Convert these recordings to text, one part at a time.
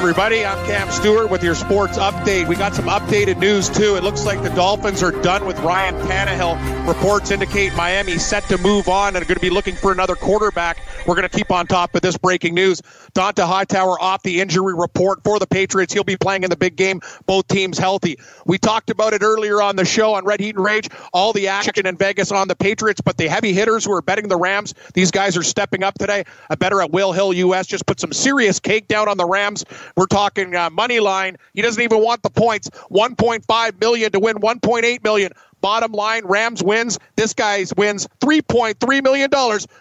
Everybody, I'm Cam Stewart with your sports update. We got some updated news too. It looks like the Dolphins are done with Ryan Tannehill. Reports indicate Miami set to move on and are going to be looking for another quarterback. We're going to keep on top of this breaking news. Donta Hightower off the injury report for the Patriots. He'll be playing in the big game. Both teams healthy. We talked about it earlier on the show on Red Heat and Rage. All the action in Vegas on the Patriots, but the heavy hitters who are betting the Rams, these guys are stepping up today. A better at Will Hill US just put some serious cake down on the Rams. We're talking uh, money line. He doesn't even want the points. 1.5 million to win 1.8 million. Bottom line, Rams wins. This guy wins $3.3 million.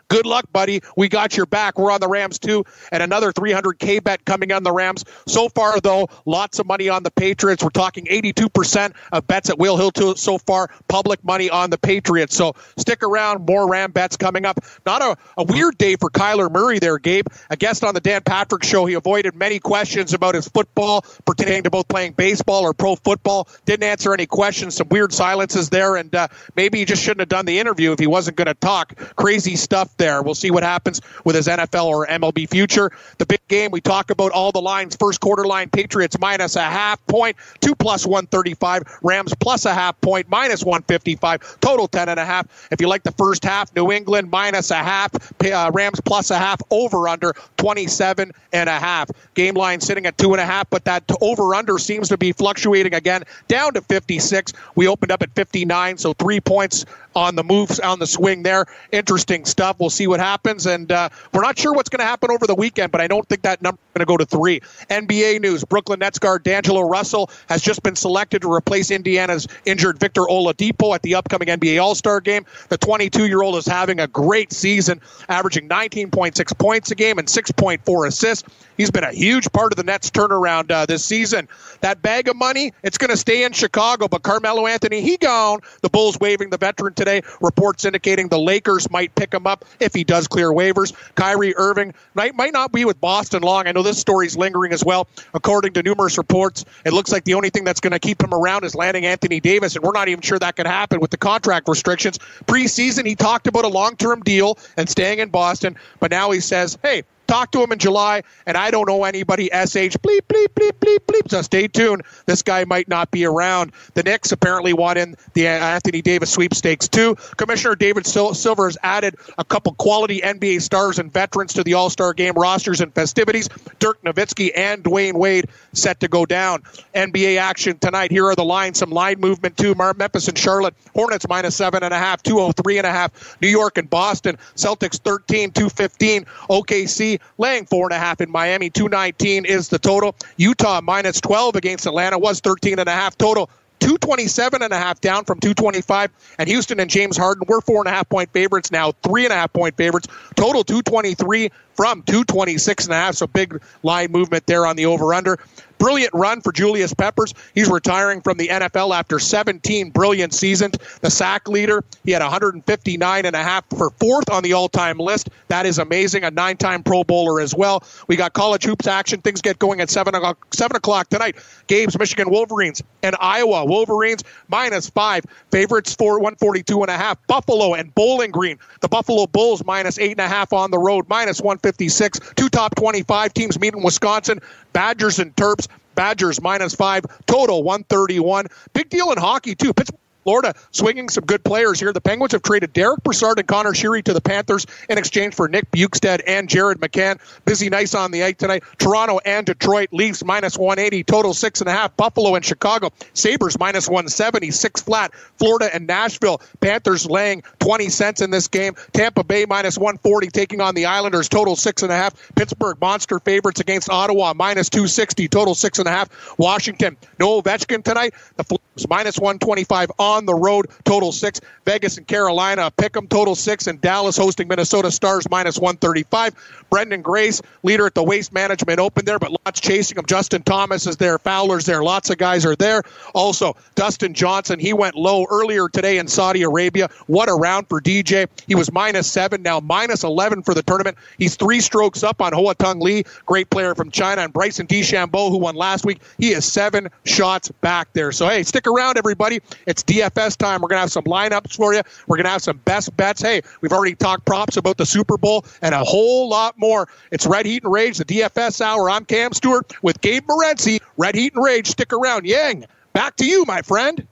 Good luck, buddy. We got your back. We're on the Rams, too. And another 300K bet coming on the Rams. So far, though, lots of money on the Patriots. We're talking 82% of bets at Will Hill, too, so far. Public money on the Patriots. So stick around. More Ram bets coming up. Not a, a weird day for Kyler Murray there, Gabe. A guest on the Dan Patrick show. He avoided many questions about his football pertaining to both playing baseball or pro football. Didn't answer any questions. Some weird silences there, and uh, maybe he just shouldn't have done the interview if he wasn't going to talk. Crazy stuff there. We'll see what happens with his NFL or MLB future. The big game, we talk about all the lines. First quarter line, Patriots minus a half point, two plus 135. Rams plus a half point, minus 155. Total 10 and a half. If you like the first half, New England minus a half, uh, Rams plus a half, over under 27 and a half. Game line sitting at two and a half, but that over under seems to be fluctuating again down to 56. We opened up at 59, so three points on the moves on the swing there. Interesting stuff. We'll see what happens, and uh, we're not sure what's going to happen over the weekend, but I don't think that number is going to go to three. NBA news: Brooklyn Nets guard D'Angelo Russell has just been selected to replace Indiana's injured Victor Oladipo at the upcoming NBA All-Star game. The 22-year-old is having a great season, averaging 19.6 points a game and 6.4 assists. He's been a huge part of the Nets' turnaround uh, this season. That bag of money, it's going to stay in Chicago, but Carmelo Anthony, he gone. The Bulls waiving the veteran today. Reports indicating the Lakers might pick him up if he does clear waivers. Kyrie Irving might, might not be with Boston long. I know this story's lingering as well. According to numerous reports, it looks like the only thing that's going to keep him around is landing Anthony Davis, and we're not even sure that could happen with the contract restrictions. Preseason, he talked about a long term deal and staying in Boston, but now he says, hey, Talk to him in July, and I don't know anybody. SH bleep bleep bleep bleep bleep. So stay tuned. This guy might not be around. The Knicks apparently want in the uh, Anthony Davis sweepstakes too. Commissioner David Sil- Silver has added a couple quality NBA stars and veterans to the All Star Game rosters and festivities. Dirk Nowitzki and Dwyane Wade set to go down. NBA action tonight. Here are the lines. Some line movement too. Memphis and Charlotte. Hornets minus seven and a half. 203 and a half. New York and Boston. Celtics 13. 215. OKC laying four and a half in Miami. 219 is the total. Utah minus 12 against Atlanta was 13 and a half total. 227 and a half down from 225 and houston and james harden we're four and a half point favorites now three and a half point favorites total 223 from 226 and a half so big line movement there on the over under Brilliant run for Julius Peppers. He's retiring from the NFL after 17 brilliant seasons. The sack leader, he had 159 and a half for fourth on the all-time list. That is amazing. A nine-time Pro Bowler as well. We got college hoops action. Things get going at seven o'clock, seven o'clock tonight. Games, Michigan Wolverines and Iowa Wolverines minus five. Favorites for 142 and a half. Buffalo and Bowling Green. The Buffalo Bulls minus eight and a half on the road, minus 156. Two top 25 teams meet in Wisconsin. Badgers and Terps. Badgers minus five, total 131. Big deal in hockey, too. Pittsburgh. Florida swinging some good players here. The Penguins have traded Derek Brassard and Connor Sheary to the Panthers in exchange for Nick Bjugstad and Jared McCann. Busy nice on the eight tonight. Toronto and Detroit. Leafs minus 180. Total six and a half. Buffalo and Chicago. Sabres minus 170. Six flat. Florida and Nashville. Panthers laying 20 cents in this game. Tampa Bay minus 140 taking on the Islanders. Total six and a half. Pittsburgh monster favorites against Ottawa minus 260. Total six and a half. Washington. No Ovechkin tonight. The Flames minus 125 on on the road, total six. Vegas and Carolina, pick 'em, total six. And Dallas hosting Minnesota Stars minus 135. Branden Grace, leader at the Waste Management Open there, but lots chasing him. Justin Thomas is there. Fowler's there. Lots of guys are there. Also, Dustin Johnson, he went low earlier today in Saudi Arabia. What a round for DJ. He was minus seven, now minus 11 for the tournament. He's three strokes up on Haotong Li, great player from China, and Bryson DeChambeau, who won last week. He is seven shots back there. So, hey, stick around, everybody. It's DFS time. We're going to have some lineups for you. We're going to have some best bets. Hey, we've already talked props about the Super Bowl and a whole lot more. It's Red Heat and Rage, the DFS Hour. I'm Cam Stewart with Gabe Morency. Red Heat and Rage. Stick around. Yang, back to you, my friend.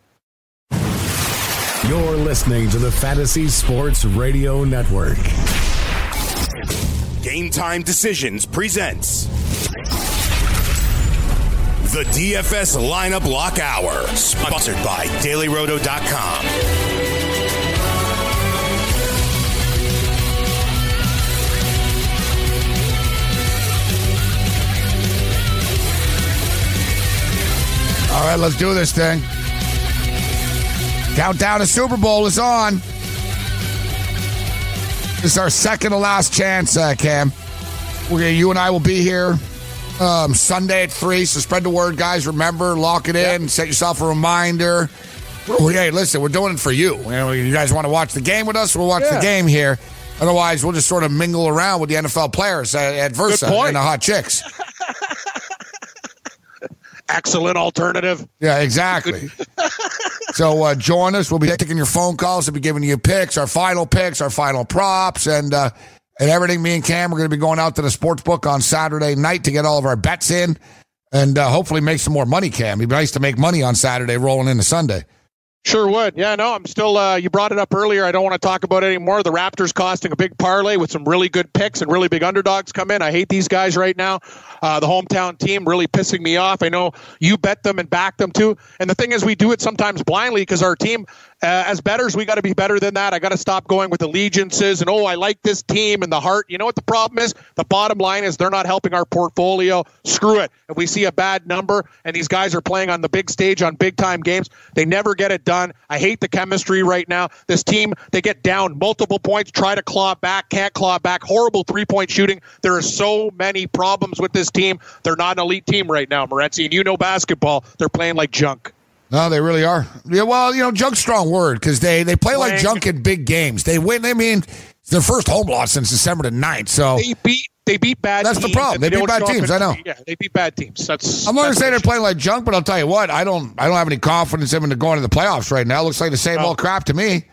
You're listening to the Fantasy Sports Radio Network. Game Time Decisions presents the DFS Lineup Lock Hour, sponsored by DailyRoto.com. All right, let's do this thing. Countdown to Super Bowl is on. This is our second to last chance, uh, Cam. Gonna, you and I will be here um, Sunday at 3, so spread the word, guys. Remember, lock it in, set yourself a reminder. Well, hey, listen, we're doing it for you. You, know, you guys want to watch the game with us? We'll watch Yeah. the game here. Otherwise, we'll just sort of mingle around with the NFL players uh, at Versa and the hot chicks. Excellent alternative. Yeah, exactly. so uh, join us. We'll be taking your phone calls. We'll be giving you picks, our final picks, our final props, and uh, and everything. Me and Cam are going to be going out to the sports book on Saturday night to get all of our bets in, and uh, hopefully make some more money. Cam, it'd be nice to make money on Saturday, rolling into Sunday. Sure would. Yeah, no, I'm still. Uh, you brought it up earlier. I don't want to talk about it anymore. The Raptors costing a big parlay with some really good picks and really big underdogs come in. I hate these guys right now. Uh, the hometown team really pissing me off. I know you bet them and back them too. And the thing is, we do it sometimes blindly because our team, uh, as betters, we got to be better than that. I got to stop going with allegiances and oh, I like this team and the heart. You know what the problem is? The bottom line is they're not helping our portfolio. Screw it. If we see a bad number and these guys are playing on the big stage on big time games, they never get it done. I hate the chemistry right now. This team, they get down multiple points, try to claw back, can't claw back. Horrible three point shooting. There are so many problems with this team. They're not an elite team right now, Morency. And you know basketball, they're playing like junk. No, they really are. Yeah, well, you know, junk's a strong word because they they play like junk in big games. They win. I mean, it's their first home loss since December the 9th. So They beat they beat bad That's the problem. and They beat bad teams, I know. Yeah, they beat bad teams. That's I'm not going to say they're playing like junk, but I'll tell you what, I don't I don't have any confidence in them to go into the playoffs right now. Looks like the same No. old crap to me.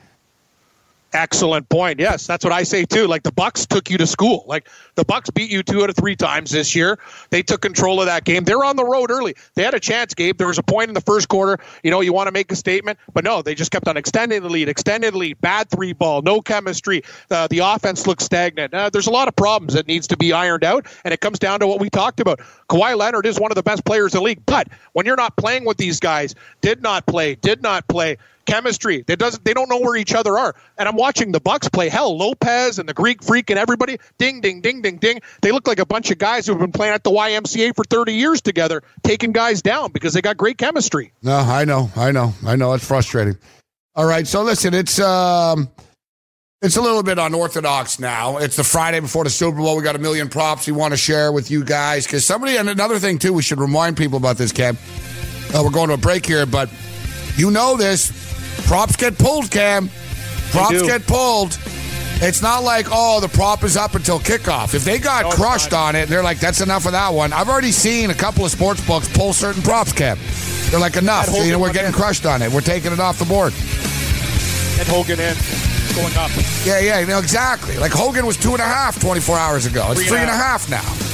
Excellent point. Yes, that's what I say too. Like the Bucks took you to school. Like the Bucks beat you two out of three times this year. They took control of that game. They're on the road early. They had a chance, Gabe. There was a point in the first quarter. You know, you want to make a statement, but no, they just kept on extending the lead, extending the lead. Bad three ball, no chemistry. Uh, the offense looks stagnant. Uh, there's a lot of problems that needs to be ironed out, and it comes down to what we talked about. Kawhi Leonard is one of the best players in the league, but when you're not playing with these guys, did not play, did not play chemistry. They doesn't they don't know where each other are. And I'm watching the Bucks play. Hell, Lopez and the Greek Freak and everybody. Ding, ding, ding, ding, ding. They look like a bunch of guys who've been playing at the YMCA for 30 years together, taking guys down because they got great chemistry. No, I know, I know, I know. It's frustrating. All right, so listen, it's um, it's a little bit unorthodox now. It's the Friday before the Super Bowl. We got a million props we want to share with you guys because somebody and another thing too. We should remind people about this, Cam. Uh, we're going to a break here, but you know this. Props get pulled, Cam. Props get pulled. It's not like, oh, the prop is up until kickoff. If they got No, crushed on it, they're like, that's enough of that one. I've already seen a couple of sports books pull certain props, Cam. They're like, enough. You know, we're getting in. crushed on it. We're taking it off the board. And Hogan in, going up. Yeah, yeah, you know, exactly. Like Hogan was two and a half 24 hours ago. It's Three three and and a a half now.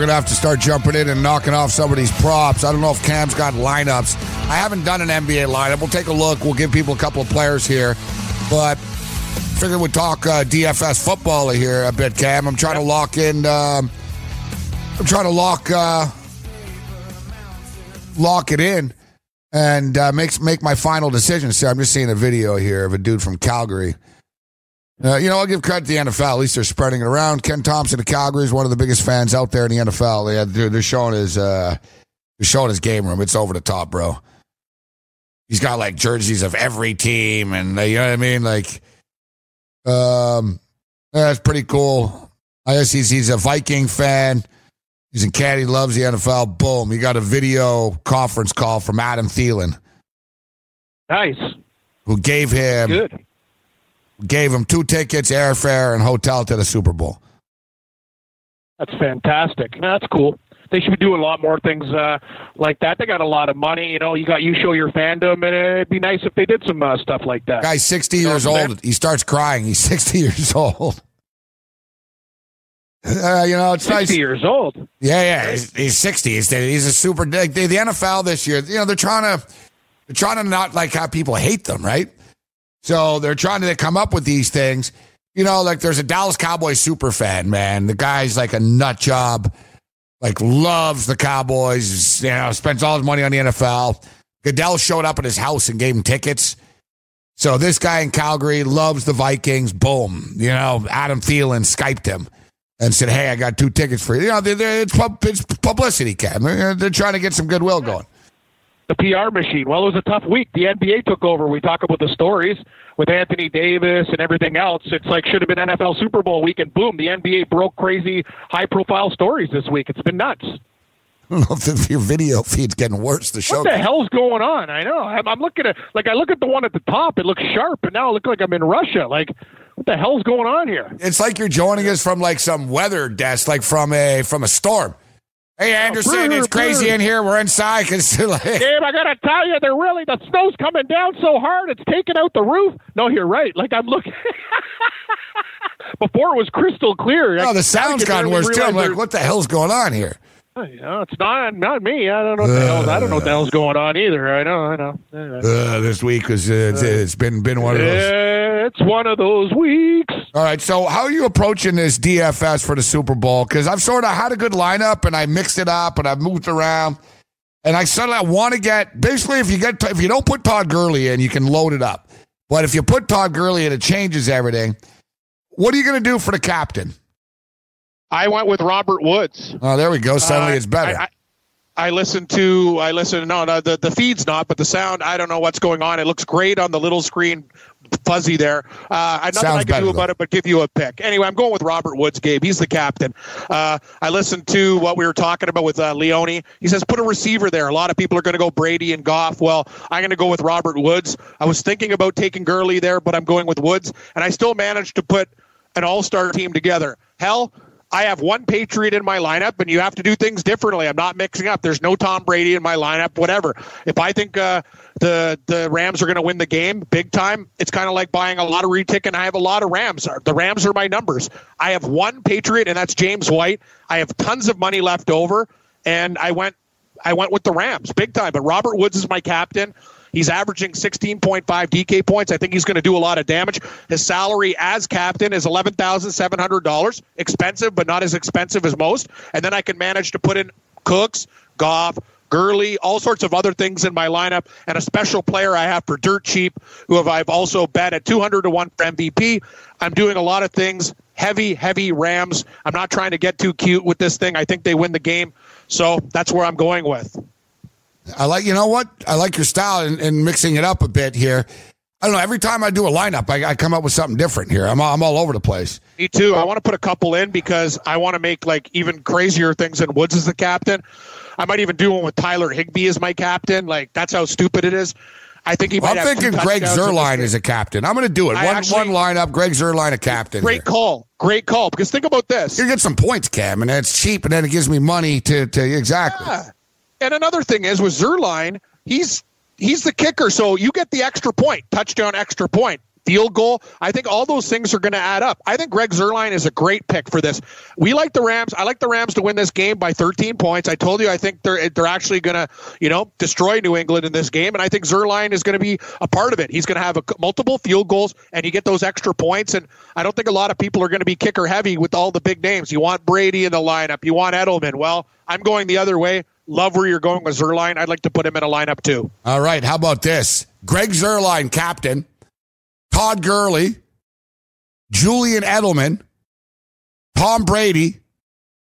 Gonna have to start jumping in and knocking off some of these props. I don't know if Cam's got lineups. I haven't done an NBA lineup. We'll take a look. We'll give people a couple of players here, but figure we'd talk uh, DFS football here a bit, Cam. I'm trying to lock in. Um, I'm trying to lock uh, lock it in and uh, make make my final decision. So I'm just seeing a video here of a dude from Calgary. Uh, you know, I'll give credit to the NFL. At least they're spreading it around. Ken Thompson of Calgary is one of the biggest fans out there in the NFL. Yeah, dude, they're showing his uh, they're showing his game room. It's over the top, bro. He's got like jerseys of every team, and you know what I mean. Like, um, that's pretty cool. I guess he's he's a Viking fan. He's in Canada. He loves the NFL. Boom. He got a video conference call from Adam Thielen, Nice. who gave him Good. Gave him two tickets, airfare, and hotel to the Super Bowl. That's fantastic. That's cool. They should be doing a lot more things uh, like that. They got a lot of money. You know, you got you show your fandom, and it'd be nice if they did some uh, stuff like that. Guy's 60 You know years I'm old. He starts crying. He's 60 years old. Uh, you know, it's nice. Sixty years old. Yeah, yeah. He's, he's 60. He's, he's a super. Like, the, the NFL this year, you know, they're trying to they're trying to not like how people hate them, right? So they're trying to come up with these things. You know, like there's a Dallas Cowboys super fan, man. The guy's like a nut job, like loves the Cowboys. You know, spends all his money on the NFL. Goodell showed up at his house and gave him tickets. So this guy in Calgary loves the Vikings. Boom. You know, Adam Thielen Skyped him and said, "Hey, I got two tickets for you." You know, they're, they're, it's, pub, it's publicity, Cam. They're, they're trying to get some goodwill going. The PR machine. Well, it was a tough week. The NBA took over. We talk about the stories with Anthony Davis and everything else. It's like should have been NFL Super Bowl week, and boom, the NBA broke crazy high profile stories this week. It's been nuts. I don't know if your video feed's getting worse. The show. What the hell's going on? I know. I'm, I'm looking at like I look at the one at the top. It looks sharp, and now I look like I'm in Russia. Like what the hell's going on here? It's like you're joining us from like some weather desk, like from a from a storm. Hey oh, Anderson, it's crazy in here. We're inside because like, Dave, I gotta tell you, they're really the snow's coming down so hard it's taking out the roof. No, you're right. Like I'm looking. Before it was crystal clear. oh, I- the sound's gotten worse too. I'm like, what the hell's going on here? There- You know, it's not not me. I don't know what the hell. I don't know what the hell's going on either. I know. I know. Anyway. Uh, this week was uh, it's, it's been been one of those. It's one of those weeks. All right, so how are you approaching this DFS for the Super Bowl? Because I've sort of had a good lineup and I mixed it up and I've moved around, and I suddenly I want to get basically if you get if you don't put Todd Gurley in, you can load it up, but if you put Todd Gurley in, it changes everything. What are you going to do for the captain? I went with Robert Woods. Oh, there we go. Suddenly Uh, it's better. I, I, I listen to I listen no no the the feed's not but the sound I don't know what's going on. It looks great on the little screen, fuzzy there. Uh, I nothing Sounds I can better, do about though. it but give you a pick. Anyway, I'm going with Robert Woods. Gabe, he's the captain. Uh, I listened to what we were talking about with uh, Leone. He says put a receiver there. A lot of people are going to go Brady and Goff. Well, I'm going to go with Robert Woods. I was thinking about taking Gurley there, but I'm going with Woods, and I still managed to put an all-star team together. Hell, I have one Patriot in my lineup, and you have to do things differently. I'm not mixing up. There's no Tom Brady in my lineup. Whatever. If I think uh, the the Rams are going to win the game big time, it's kind of like buying a lottery ticket. And I have a lot of Rams. The Rams are my numbers. I have one Patriot, and that's James White. I have tons of money left over, and I went I went with the Rams big time. But Robert Woods is my captain. He's averaging 16.5 DK points. I think he's going to do a lot of damage. His salary as captain is $11,700. Expensive, but not as expensive as most. And then I can manage to put in Cooks, Goff, Gurley, all sorts of other things in my lineup, and a special player I have for dirt cheap, who have I've also bet at 200 to 1 for MVP. I'm doing a lot of things. Heavy, heavy Rams. I'm not trying to get too cute with this thing. I think they win the game. So that's where I'm going with. I like, you know what? I like your style and, and mixing it up a bit here. I don't know. Every time I do a lineup, I, I come up with something different here. I'm, I'm all over the place. Me too. I want to put a couple in because I want to make like even crazier things than Woods as the captain. I might even do one with Tyler Higbee as my captain. Like that's how stupid it is. I think he might I'm thinking Greg touchdowns in this Zuerlein is a captain. I'm going to do it. I One, actually- one lineup, Greg Zuerlein a captain. Great here. call. Great call. Because think about this. To get some points, Cam, and it's cheap, and then it gives me money to, to exactly. Yeah. And another thing is with Zuerlein, he's he's the kicker, so you get the extra point, touchdown extra point. field goal. I think all those things are going to add up. I think Greg Zuerlein is a great pick for this. We like the Rams. I like the Rams to win this game by 13 points. I told you I think they're they're actually going to you know destroy New England in this game, and I think Zuerlein is going to be a part of it. He's going to have a, multiple field goals, and you get those extra points. And I don't think a lot of people are going to be kicker heavy with all the big names. You want Brady in the lineup. You want Edelman. Well, I'm going the other way. Love where you're going with Zuerlein. I'd like to put him in a lineup too. All right. How about this? Greg Zuerlein, captain. Todd Gurley, Julian Edelman, Tom Brady,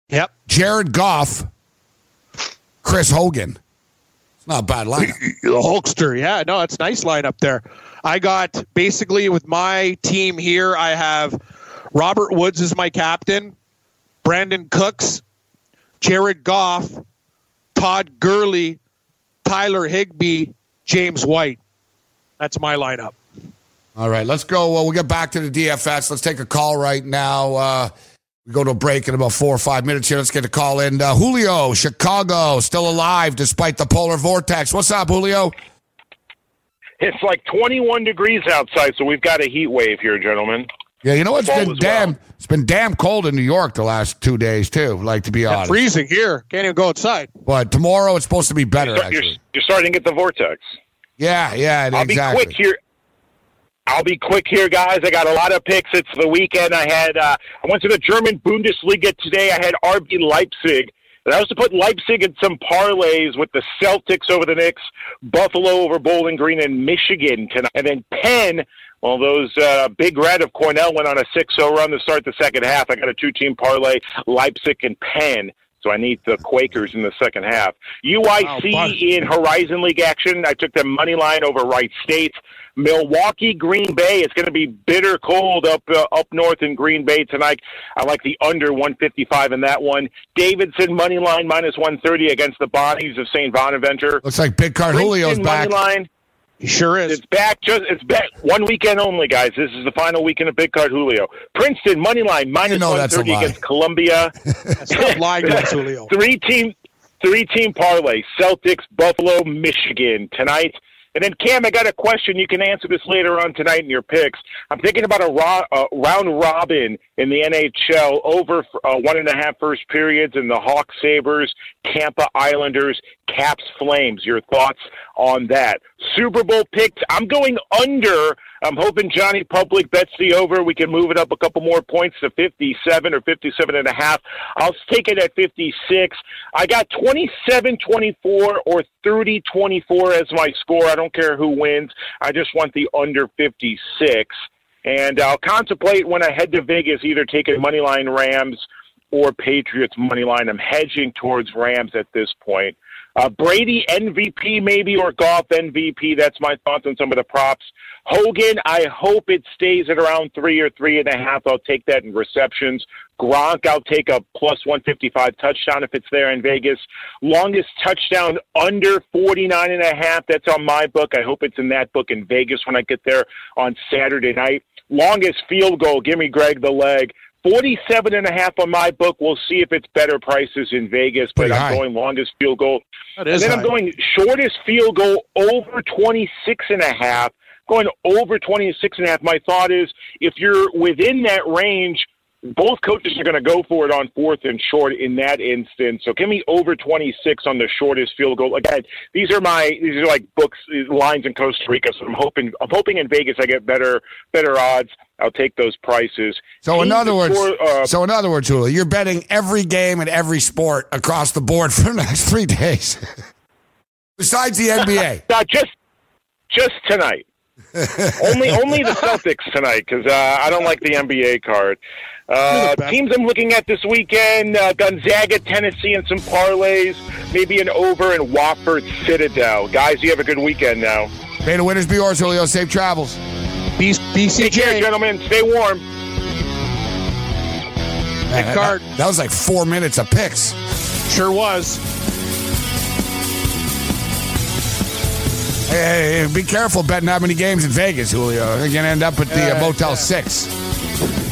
yep, Jared Goff, Chris Hogan. It's not a bad lineup. the Hulkster, yeah, no, it's nice lineup there. I got basically with my team here. I have Robert Woods as my captain, Brandin Cooks, Jared Goff, Todd Gurley, Tyler Higbee, James White. That's my lineup. All right, let's go. Well, we'll get back to the DFS. Let's take a call right now. Uh, we go to a break in about four or five minutes here. Let's get a call in. Uh, Julio, Chicago, still alive despite the polar vortex. What's up, Julio? It's like 21 degrees outside, so we've got a heat wave here, gentlemen. Yeah, you know what? It's been damn. Well. It's been damn cold in New York the last two days too. Like to be honest, freezing here. Can't even go outside. But tomorrow it's supposed to be better. You're, actually, you're, you're starting to get the vortex. Yeah, yeah. I'll exactly. be quick here. I'll be quick here, guys. I got a lot of picks. It's the weekend. I had uh, I went to the German Bundesliga today. I had RB Leipzig. And I also put Leipzig in some parlays with the Celtics over the Knicks, Buffalo over Bowling Green, and Michigan tonight. And then Penn, well, those uh, big red of Cornell went on a 6-0 run to start the second half. I got a two-team parlay, Leipzig and Penn. So I need the Quakers in the second half. UIC wow, in Horizon League action. I took the money line over Wright State. Milwaukee, Green Bay. It's going to be bitter cold up uh, up north in Green Bay tonight. I like the under 155 in that one. Davidson money line minus 130 against the Bonnies of St. Bonaventure. Looks like Big Card Julio's back. Money line. He sure is. It's back. Just it's back. One weekend only, guys. This is the final weekend of Big Card Julio. Princeton money line minus one thirty against Columbia. Stop lying, Julio. Three team, three team parlay: Celtics, Buffalo, Michigan tonight. And then, Cam, I got a question. You can answer this later on tonight in your picks. I'm thinking about a ro- uh, round robin in the NHL over uh, one and a half first periods in the Hawks Sabres, Tampa Islanders, Caps Flames. Your thoughts on that? Super Bowl picks. I'm going under I'm hoping Johnny Public bets the over. We can move it up a couple more points to 57 or 57 and a half. I'll take it at 56. I got 27 24 or 30 24 as my score. I don't care who wins. I just want the under 56. And I'll contemplate when I head to Vegas either taking moneyline Rams or Patriots money line. I'm hedging towards Rams at this point. Uh, Brady MVP maybe or Goff MVP. That's my thoughts on some of the props. Hogan, I hope it stays at around three or three and a half. I'll take that in receptions. Gronk, I'll take a plus 155 touchdown if it's there in Vegas. Longest touchdown under 49 and a half. That's on my book. I hope it's in that book in Vegas when I get there on Saturday night. Longest field goal. Give me Greg the leg. 47 and a half on my book. We'll see if it's better prices in Vegas, but Pretty I'm high. going longest field goal. That And then high. I'm going shortest field goal over 26 and a half. Going over 26 and a half. My thought is if you're within that range, both coaches are going to go for it on fourth and short in that instance. So give me over 26 on the shortest field goal. Again, these are my these are like books lines in Costa Rica. So I'm hoping I'm hoping in Vegas I get better better odds. I'll take those prices. So in other words, score, uh, so in other words, Julio, you're betting every game and every sport across the board for the next three days, besides the NBA. not just just tonight. only only the Celtics tonight because uh, I don't like the NBA card. Uh, teams I'm looking at this weekend: uh, Gonzaga, Tennessee, and some parlays. Maybe an over in Wofford Citadel. Guys, you have a good weekend now. May the winners be yours, Julio. Safe travels. B- Take care, BCJ. gentlemen. Stay warm. Man, that, card. that was like four minutes of picks. Sure was. Hey, be careful betting that many games in Vegas, Julio. You're going to end up at the uh, Yeah, Motel yeah. 6.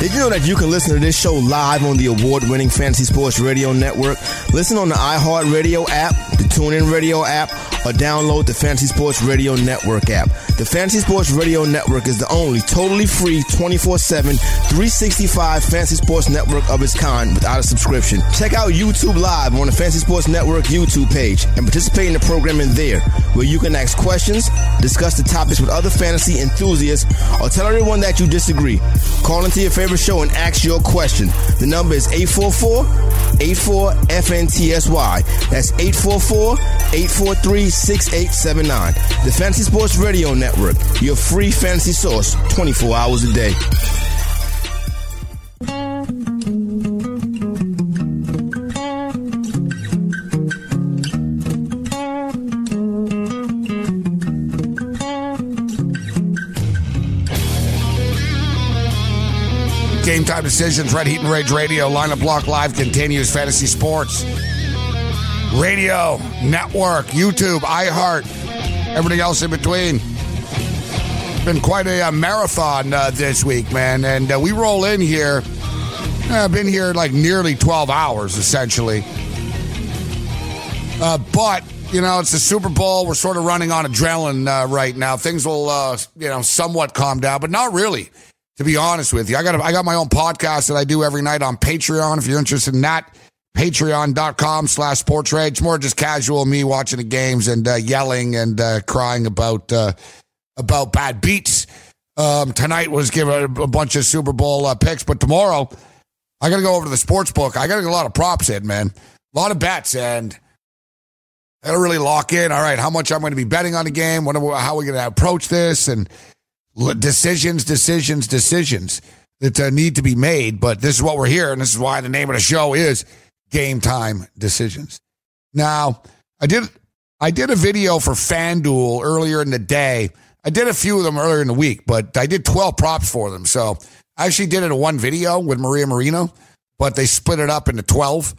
Did you know that you can listen to this show live on the award-winning Fantasy Sports Radio Network? Listen on the iHeartRadio app, the TuneIn Radio app, or download the Fantasy Sports Radio Network app. The Fantasy Sports Radio Network is the only totally free 24 7, 365 fantasy sports network of its kind without a subscription. Check out YouTube Live on the Fantasy Sports Network YouTube page and participate in the programming there, where you can ask questions, discuss the topics with other fantasy enthusiasts, or tell everyone that you disagree. Call into your favorite show and ask your question. The number is 844 84 FNTSY. That's 844 843 6879. The Fantasy Sports Radio Network, your free fantasy source 24 hours a day. Decisions, Red Heat and Rage Radio, lineup block live continues, fantasy sports, radio, network, YouTube, iHeart, everything else in between. Been quite a uh, marathon uh, this week, man, and uh, we roll in here. I've been here like nearly 12 hours, essentially. Uh, but you know, it's the Super Bowl. We're sort of running on adrenaline uh, right now. Things will, uh, you know, somewhat calm down, but not really. To be honest with you, I got a, I got my own podcast that I do every night on Patreon. If you're interested in that, patreon.com slash sports rage. More just casual me watching the games and uh, yelling and uh, crying about uh, about bad beats. Um, tonight was give a, a bunch of Super Bowl uh, picks, but tomorrow I got to go over to the sports book. I got to get a lot of props in, man. A lot of bets and. I to really lock in. All right, how much I'm going to be betting on the game? What, how are we going to approach this? And decisions, decisions, decisions that uh, need to be made. But this is what we're here, and this is why the name of the show is Game Time Decisions. Now, I did I did a video for FanDuel earlier in the day. I did a few of them earlier in the week, but I did 12 props for them. So I actually did it in one video with Maria Marino, but they split it up into 12.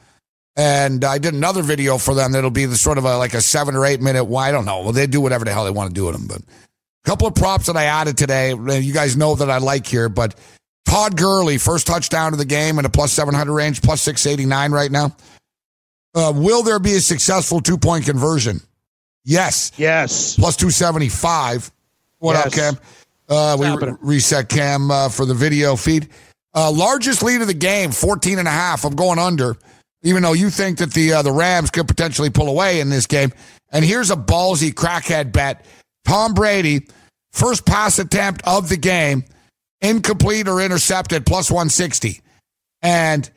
And I did another video for them that'll be the sort of a, like a seven or eight minute. Well, I don't know. Well, they do whatever the hell they want to do with them. But a couple of props that I added today. You guys know that I like here, but Todd Gurley, first touchdown of the game in a plus 700 range, plus 689 right now. Uh, will there be a successful two point conversion? Yes. Yes. Plus 275. What Yes. up, Cam? Uh, we re- reset Cam uh, for the video feed. Uh, largest lead of the game, 14 and a half. I'm going under, even though you think that the uh, the Rams could potentially pull away in this game. And here's a ballsy crackhead bet. Tom Brady, first pass attempt of the game, incomplete or intercepted, plus 160. And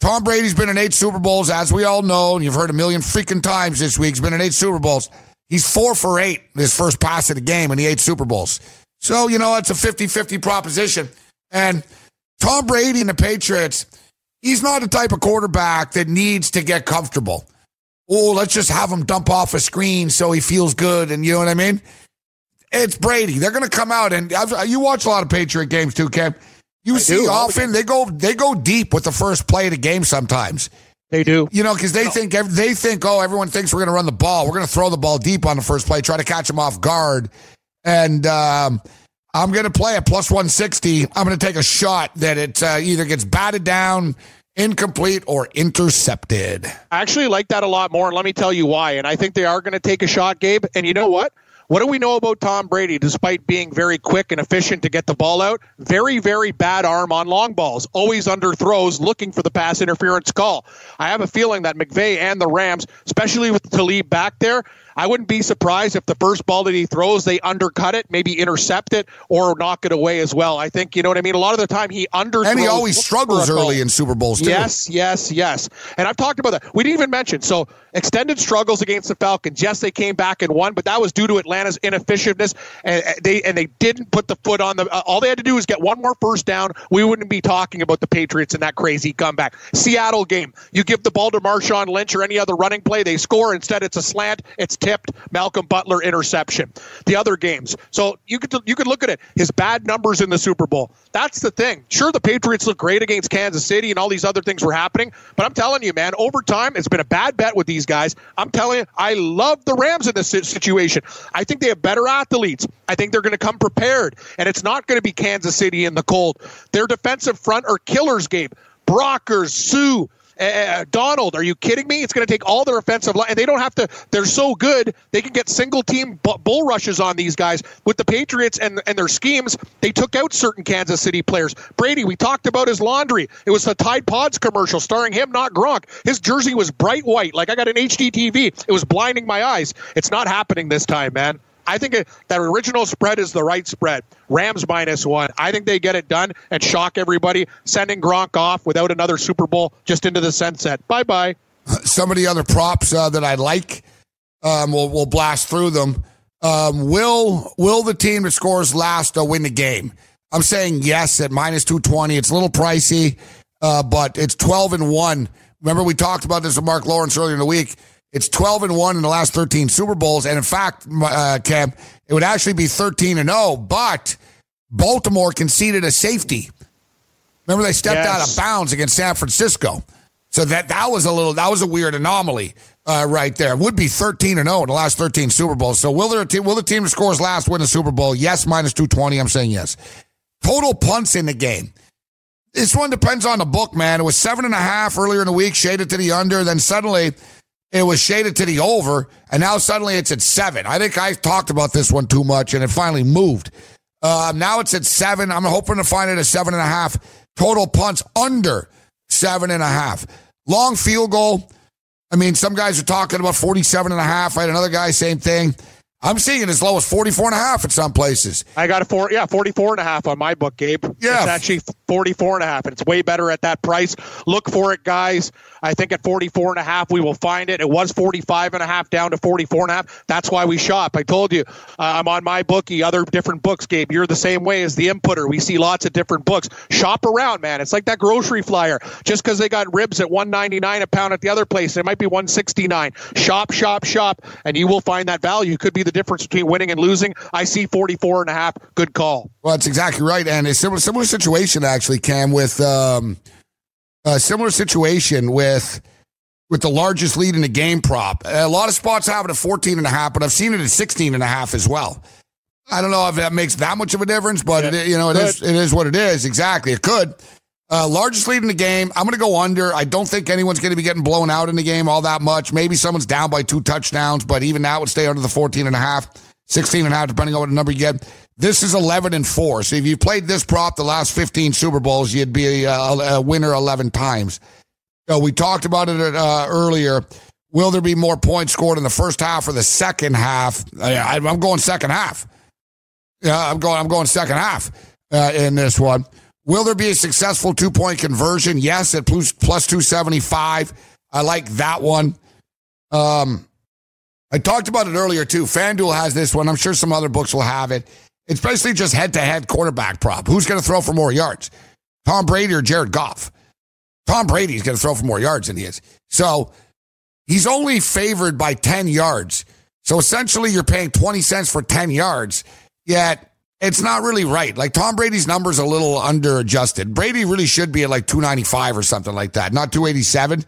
Tom Brady's been in eight Super Bowls, as we all know, and you've heard a million freaking times this week. He's been in eight Super Bowls. He's four for eight his first pass of the game in the eight Super Bowls. So, you know, it's a 50 50 proposition. And Tom Brady and the Patriots, he's not the type of quarterback that needs to get comfortable. Oh, let's just have him dump off a screen so he feels good. And you know what I mean? It's Brady. They're going to come out and I've, you watch a lot of Patriot games too, Kev. You see do, often they go they go deep with the first play of the game sometimes. They do. You know, because they think they think, oh, everyone thinks we're going to run the ball. We're going to throw the ball deep on the first play, try to catch them off guard. And um, I'm going to play a plus 160. I'm going to take a shot that it uh, either gets batted down, incomplete, or intercepted. I actually like that a lot more, and let me tell you why. And I think they are going to take a shot, Gabe. And you know what? What do we know about Tom Brady, despite being very quick and efficient to get the ball out? Very, very bad arm on long balls, always under throws, looking for the pass interference call. I have a feeling that McVay and the Rams, especially with Talib back there, I wouldn't be surprised if the first ball that he throws, they undercut it, maybe intercept it, or knock it away as well. I think, you know what I mean? A lot of the time he underthrows. And he always struggles for a call. early in Super Bowls, too. Yes, yes, yes. And I've talked about that. We didn't even mention so extended struggles against the Falcons. Yes, they came back and won, but that was due to Atlanta's inefficiency and they and they didn't put the foot on the. Uh, all they had to do was get one more first down. We wouldn't be talking about the Patriots and that crazy comeback. Seattle game. You give the ball to Marshawn Lynch or any other running play, they score. Instead, it's a slant. It's tipped. Malcolm Butler interception. The other games. So you could you could look at it. His bad numbers in the Super Bowl. That's the thing. Sure, the Patriots look great against Kansas City, and all these other things were happening. But I'm telling you, man, over time, it's been a bad bet with these guys. I'm telling you, I love the Rams in this situation. I think they have better athletes. I think they're going to come prepared, and it's not going to be Kansas City in the cold. Their defensive front are killers, Gabe. Brockers, Suh. Uh, Donald, are you kidding me? It's going to take all their offensive line, and they don't have to. They're so good they can get single team bull rushes on these guys. With the Patriots and and their schemes, they took out certain Kansas City players. Brady, we talked about his laundry. It was a Tide Pods commercial starring him, not Gronk. His jersey was bright white, like I got an HD TV. It was blinding my eyes. It's not happening this time, man. I think that original spread is the right spread. Rams minus one. I think they get it done and shock everybody, sending Gronk off without another Super Bowl just into the sunset. Bye bye. Some of the other props uh, that I like, um, we'll, we'll blast through them. Um, will will the team that scores last uh, win the game? I'm saying yes at minus 220. It's a little pricey, uh, but it's 12 and 1. Remember, we talked about this with Mark Lawrence earlier in the week. It's 12 and 1 in the last 13 Super Bowls. And in fact, uh, Cam, it would actually be 13 and 0, but Baltimore conceded a safety. Remember, they stepped yes. out of bounds against San Francisco. So that that was a little that was a weird anomaly uh, right there. It would be 13 and 0 in the last 13 Super Bowls. So will there will the team that scores last win the Super Bowl? Yes, minus 220. I'm saying yes. Total punts in the game. This one depends on the book, man. It was seven and a half earlier in the week, shaded to the under. Then suddenly it was shaded to the over, and now suddenly it's at seven. I think I talked about this one too much, and it finally moved. Uh, now it's at seven. I'm hoping to find it at seven and a half. Total punts under seven and a half. Long field goal. I mean, some guys are talking about 47 and a half. I had another guy, same thing. I'm seeing it as low as 44 and a half at some places. I got a four, yeah, 44 and a half on my book, Gabe. Yeah. It's actually 44 and a half, and it's way better at that price. Look for it, guys. I think at 44 and a half, we will find it. It was 45 and a half down to 44 and a half. That's why we shop. I told you, uh, I'm on my bookie, other different books, Gabe. You're the same way as the inputter. We see lots of different books. Shop around, man. It's like that grocery flyer. Just because they got ribs at 199 a pound at the other place, it might be 169. Shop, shop, shop, and you will find that value. Could be the difference between winning and losing. I see 44 and a half. Good call. Well, that's exactly right. And a similar, similar situation, actually, Cam, with. Um a similar situation with with the largest lead in the game prop. A lot of spots have it at 14 and a half, but I've seen it at 16 and a half as well. I don't know if that makes that much of a difference, but yeah. it, you know, it is, it is what it is. Exactly. It could. Uh, largest lead in the game. I'm going to go under. I don't think anyone's going to be getting blown out in the game all that much. Maybe someone's down by two touchdowns, but even that would stay under the 14 and a half, 16 and a half, depending on what number you get. This is 11 and 4. So if you played this prop the last 15 Super Bowls, you'd be a, a winner 11 times. So we talked about it uh, earlier. Will there be more points scored in the first half or the second half? I, am going second half. Yeah, I'm going. I'm going second half uh, in this one. Will there be a successful two point conversion? Yes, at plus plus two seventy five. I like that one. Um, I talked about it earlier too. FanDuel has this one. I'm sure some other books will have it. It's basically just head to head quarterback prop. Who's going to throw for more yards? Tom Brady or Jared Goff? Tom Brady's going to throw for more yards than he is. So he's only favored by 10 yards. So essentially, you're paying 20 cents for 10 yards, yet it's not really right. Like Tom Brady's number's a little under adjusted. Brady really should be at like 295 or something like that, not 287.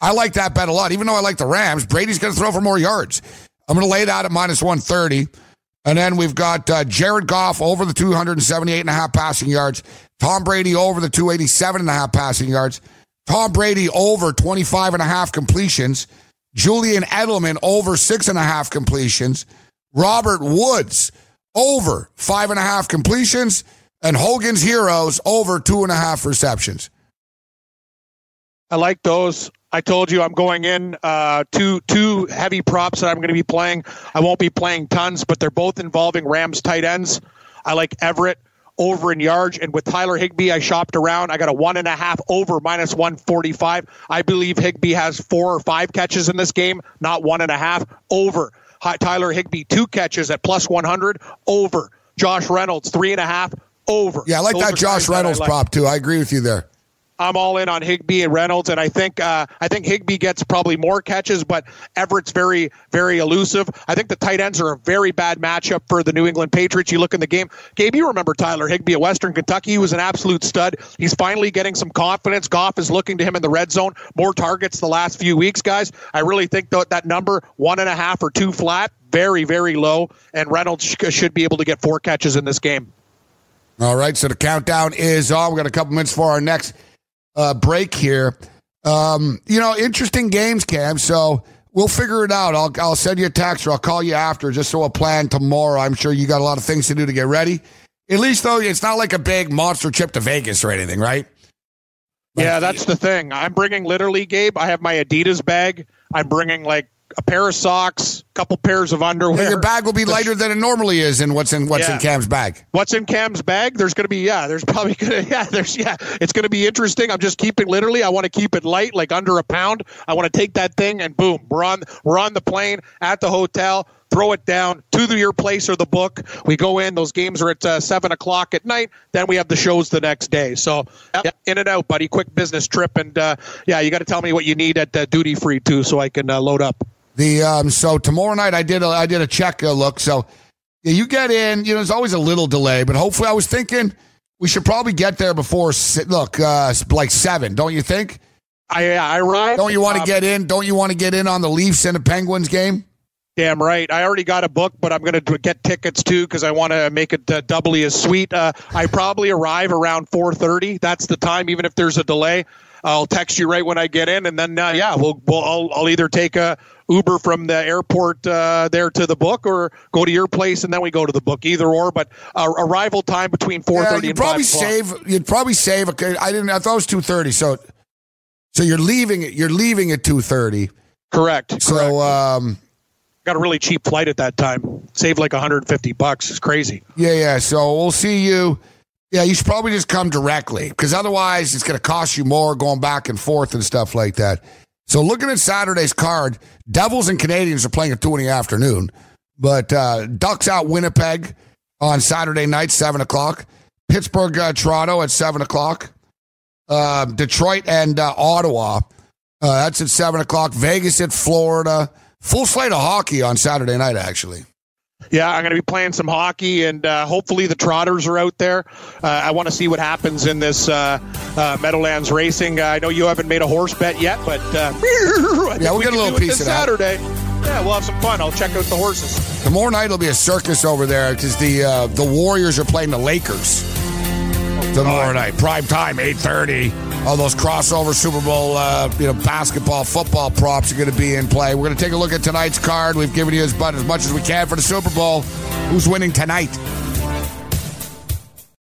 I like that bet a lot. Even though I like the Rams, Brady's going to throw for more yards. I'm going to lay that at minus 130. And then we've got uh, Jared Goff over the 278 and a half passing yards. Tom Brady over the 287 and a half passing yards. Tom Brady over 25 and a half completions. Julian Edelman over six and a half completions. Robert Woods over five and a half completions. And Hogan's Heroes over two and a half receptions. I like those. I told you I'm going in uh, two two heavy props that I'm going to be playing. I won't be playing tons, but they're both involving Rams tight ends. I like Everett over in yards, and with Tyler Higbee, I shopped around. I got a one and a half over minus 145. I believe Higbee has four or five catches in this game, not one and a half. Over Tyler Higbee two catches at plus 100. Over Josh Reynolds three and a half. Over. Yeah, I like Those that Josh Reynolds like. prop too. I agree with you there. I'm all in on Higbee and Reynolds, and I think uh, I think Higbee gets probably more catches, but Everett's very very elusive. I think the tight ends are a very bad matchup for the New England Patriots. You look in the game, Gabe. You remember Tyler Higbee at Western Kentucky? He was an absolute stud. He's finally getting some confidence. Goff is looking to him in the red zone. More targets the last few weeks, guys. I really think that that number one and a half or two flat, very very low, and Reynolds sh- should be able to get four catches in this game. All right, so the countdown is on. We got a couple minutes for our next uh, break here. Um, you know, interesting games, Cam. So we'll figure it out. I'll I'll send you a text or I'll call you after just so we'll plan tomorrow. I'm sure you got a lot of things to do to get ready. At least though, it's not like a big monster trip to Vegas or anything, right? yeah, that's the thing. I'm bringing literally, Gabe. I have my Adidas bag. I'm bringing like a pair of socks, couple pairs of underwear. Well, your bag will be lighter than it normally is, and what's in what's Yeah. in Cam's bag. What's in Cam's bag? There's going to be yeah. There's probably going to yeah. There's yeah. It's going to be interesting. I'm just keeping literally. I want to keep it light, like under a pound. I want to take that thing and boom, we're on we're on the plane at the hotel. Throw it down to the, your place or the book. We go in. Those games are at uh, seven o'clock at night. Then we have the shows the next day. So yeah, in and out, buddy. Quick business trip, and uh, yeah, you got to tell me what you need at uh, duty free too, so I can uh, load up. The um, so tomorrow night I did a, I did a check uh, look. So yeah, you get in. You know, there's always a little delay, but hopefully, I was thinking we should probably get there before look uh, like seven. Don't you think? I I arrived. Don't you want to um, get in? Don't you want to get in on the Leafs and the Penguins game? Damn right. I already got a book, but I'm going to get tickets too because I want to make it uh, doubly as sweet. Uh, I probably arrive around 4:30. That's the time, even if there's a delay. I'll text you right when I get in, and then uh, yeah, we'll, we'll I'll, I'll either take a Uber from the airport uh, there to the book, or go to your place and then we go to the book. Either or, but uh, arrival time between 4:30 Yeah, and you'd probably 5 o'clock. save. You'd probably save. Okay, I didn't. I thought it was two thirty. So, so you're leaving. it. You're leaving at two thirty. Correct. So, um, got a really cheap flight at that time. Saved like 150 bucks. It's crazy. yeah, yeah. So we'll see you. Yeah, you should probably just come directly because otherwise it's going to cost you more going back and forth and stuff like that. So looking at Saturday's card, Devils and Canadiens are playing at two in the afternoon, but uh, Ducks out Winnipeg on Saturday night, seven o'clock. Pittsburgh, uh, Toronto at seven o'clock. Uh, Detroit and uh, Ottawa. Uh, that's at seven o'clock. Vegas at Florida. Full slate of hockey on Saturday night, actually. Yeah, I'm going to be playing some hockey, and uh, hopefully the Trotters are out there. Uh, I want to see what happens in this uh, uh, Meadowlands racing. Uh, I know you haven't made a horse bet yet, but uh, Yeah, we'll we get a little piece of. Saturday. Yeah, we'll have some fun. I'll check out the horses. Tomorrow night will be a circus over there because the uh, the Warriors are playing the Lakers. Tomorrow night, prime time, eight thirty. All those crossover Super Bowl, uh, you know, basketball, football props are going to be in play. We're going to take a look at tonight's card. We've given you as as much as we can for the Super Bowl. Who's winning tonight?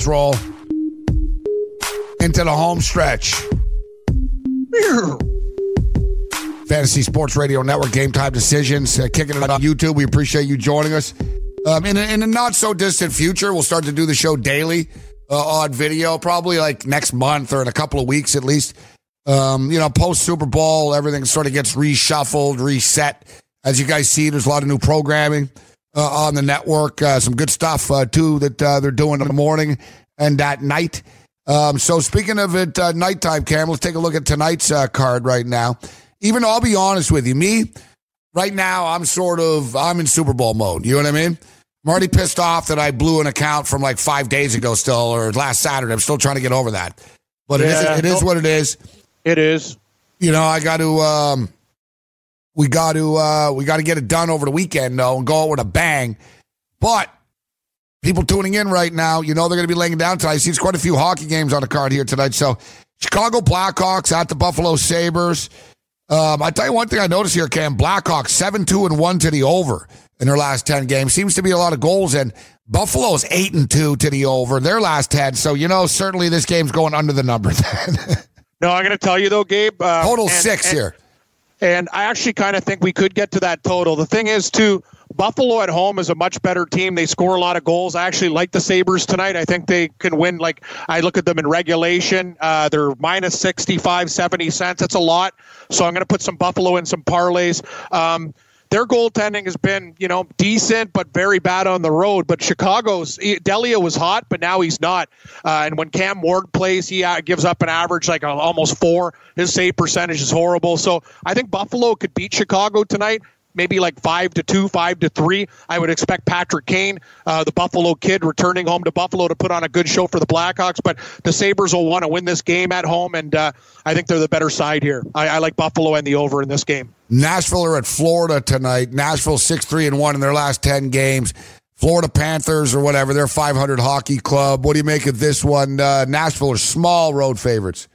Let's roll into the home stretch. Fantasy Sports Radio Network Game Time Decisions, uh, kicking it on YouTube. We appreciate you joining us. Um, in, a, in a not so distant future, we'll start to do the show daily uh, on video, probably like next month or in a couple of weeks at least. Um, you know, post Super Bowl, everything sort of gets reshuffled, reset. As you guys see, there's a lot of new programming on the network. Uh, some good stuff uh, too that uh, they're doing in the morning and at night. Um, so speaking of it, uh, nighttime, Cam, let's take a look at tonight's uh, card right now. Even I'll be honest with you, me right now, I'm sort of I'm in Super Bowl mode. You know what I mean? I'm already pissed off that I blew an account from like five days ago, still or last Saturday. I'm still trying to get over that, but Yeah, it is it is what it is. It is. You know, I got to um, we got to uh, we got to get it done over the weekend though, and go out with a bang. But people tuning in right now, you know they're going to be laying down tonight. I see there's quite a few hockey games on the card here tonight. So Chicago Blackhawks at the Buffalo Sabres. Um, I tell you one thing I noticed here, Cam Blackhawks seven two and one to the over in their last ten games. Seems to be a lot of goals, and Buffalo's eight and two to the over their last ten. So you know certainly this game's going under the number. Then No, I'm going to tell you though, Gabe. Uh, total and- six and- here. And I actually kind of think we could get to that total. The thing is, too, Buffalo at home is a much better team. They score a lot of goals. I actually like the Sabres tonight. I think they can win. Like I look at them in regulation, uh, they're minus 65, 70 cents. That's a lot. So I'm going to put some Buffalo in some parlays. Um, their goaltending has been, you know, decent but very bad on the road. But Chicago's Delia was hot, but now he's not. Uh, and when Cam Ward plays, he uh, gives up an average like uh, almost four. His save percentage is horrible. So I think Buffalo could beat Chicago tonight maybe like five to two, five to three. I would expect Patrick Kane, uh, the Buffalo kid, returning home to Buffalo to put on a good show for the Blackhawks. But the Sabres will want to win this game at home, and uh, I think they're the better side here. I, I, like Buffalo and the over in this game. Nashville are at Florida tonight. Nashville six three and one in their last ten games. Florida Panthers or whatever, they're 500 hockey club. What do you make of this one? Uh, Nashville are small road favorites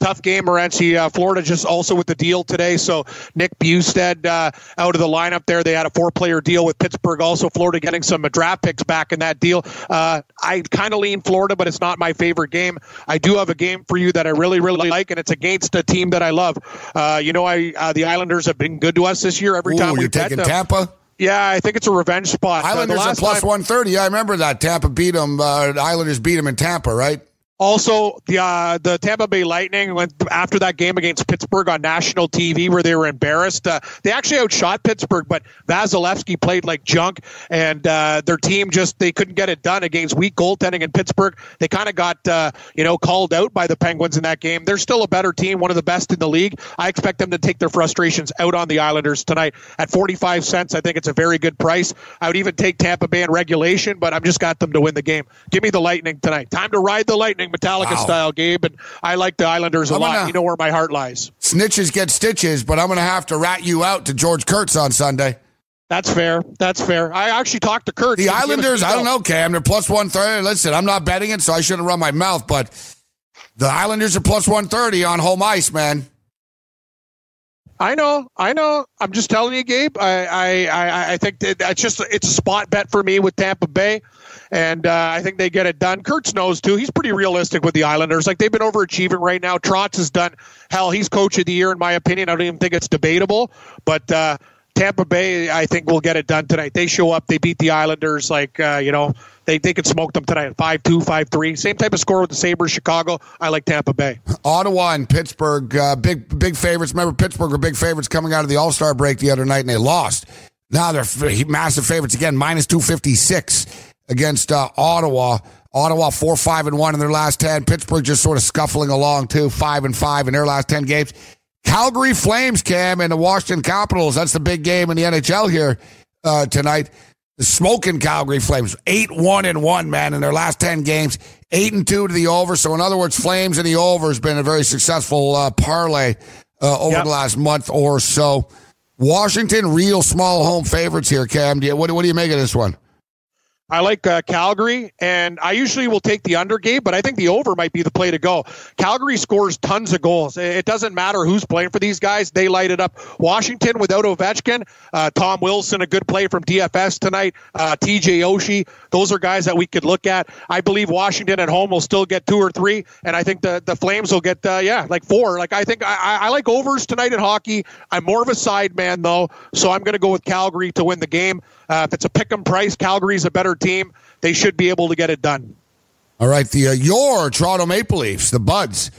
tough game, Morency. Uh, Florida just also with the deal today. So Nick Bjugstad uh, out of the lineup there. They had a four-player deal with Pittsburgh. Also, Florida getting some draft picks back in that deal. Uh, I kind of lean Florida, but it's not my favorite game. I do have a game for you that I really, really like, and it's against a team that I love. Uh, you know, I uh, the Islanders have been good to us this year. Every Ooh, time we you're bet taking them. Tampa. Yeah, I think it's a revenge spot. Islanders uh, are plus time, 130. I remember that. Tampa beat them. Uh, Islanders beat them in Tampa, right? Also, the uh, the Tampa Bay Lightning went after that game against Pittsburgh on national TV where they were embarrassed. Uh, they actually outshot Pittsburgh, but Vasilevskiy played like junk, and uh, their team just they couldn't get it done against weak goaltending in Pittsburgh. They kind of got uh, you know called out by the Penguins in that game. They're still a better team, one of the best in the league. I expect them to take their frustrations out on the Islanders tonight at 45 cents. I think it's a very good price. I would even take Tampa Bay in regulation, but I've just got them to win the game. Give me the Lightning tonight. Time to ride the Lightning. Metallica wow. style, Gabe. And I like the Islanders a I'm lot. Gonna, you know where my heart lies. Snitches get stitches, but I'm going to have to rat you out to George Kurtz on Sunday. That's fair. That's fair. I actually talked to Kurt. The Islanders, I don't know, Cam. They're plus 130. Listen, I'm not betting it, so I shouldn't run my mouth, but the Islanders are plus 130 on home ice, man. I know, I know. I'm just telling you, Gabe. I, I, I, I think that it's just it's a spot bet for me with Tampa Bay and uh, I think they get it done. Kurtz knows too. He's pretty realistic with the Islanders. Like they've been overachieving right now. Trotz has done hell. He's coach of the year in my opinion. I don't even think it's debatable. But uh, Tampa Bay, I think, will get it done tonight. They show up. They beat the Islanders. Like uh, you know, they they could smoke them tonight. Five two, five three. Same type of score with the Sabres. Chicago. I like Tampa Bay. Ottawa and Pittsburgh, uh, big big favorites. Remember, Pittsburgh were big favorites coming out of the All Star break the other night, and they lost. Now they're massive favorites again, minus two fifty six against uh, Ottawa. Ottawa four five and one in their last ten. Pittsburgh just sort of scuffling along too, five and five in their last ten games. Calgary Flames, Cam, and the Washington Capitals. That's the big game in the NHL here uh, tonight. The smoking Calgary Flames, eight one and one, man, in their last ten games, eight and two to the over. So in other words, Flames and the over has been a very successful uh, parlay uh, over yep. the last month or so. Washington, real small home favorites here, Cam. Do you, what, what do you make of this one? I like uh, Calgary, and I usually will take the under game, but I think the over might be the play to go. Calgary scores tons of goals. It doesn't matter who's playing for these guys; they light it up. Washington without Ovechkin, uh, Tom Wilson, a good play from DFS tonight. Uh, TJ Oshie, those are guys that we could look at. I believe Washington at home will still get two or three, and I think the the Flames will get uh, yeah like four. Like I think I, I like overs tonight in hockey. I'm more of a side man though, so I'm going to go with Calgary to win the game. Uh, if it's a pick 'em price, Calgary's a better team. They should be able to get it done. All right, the uh, your Toronto Maple Leafs, the Buds.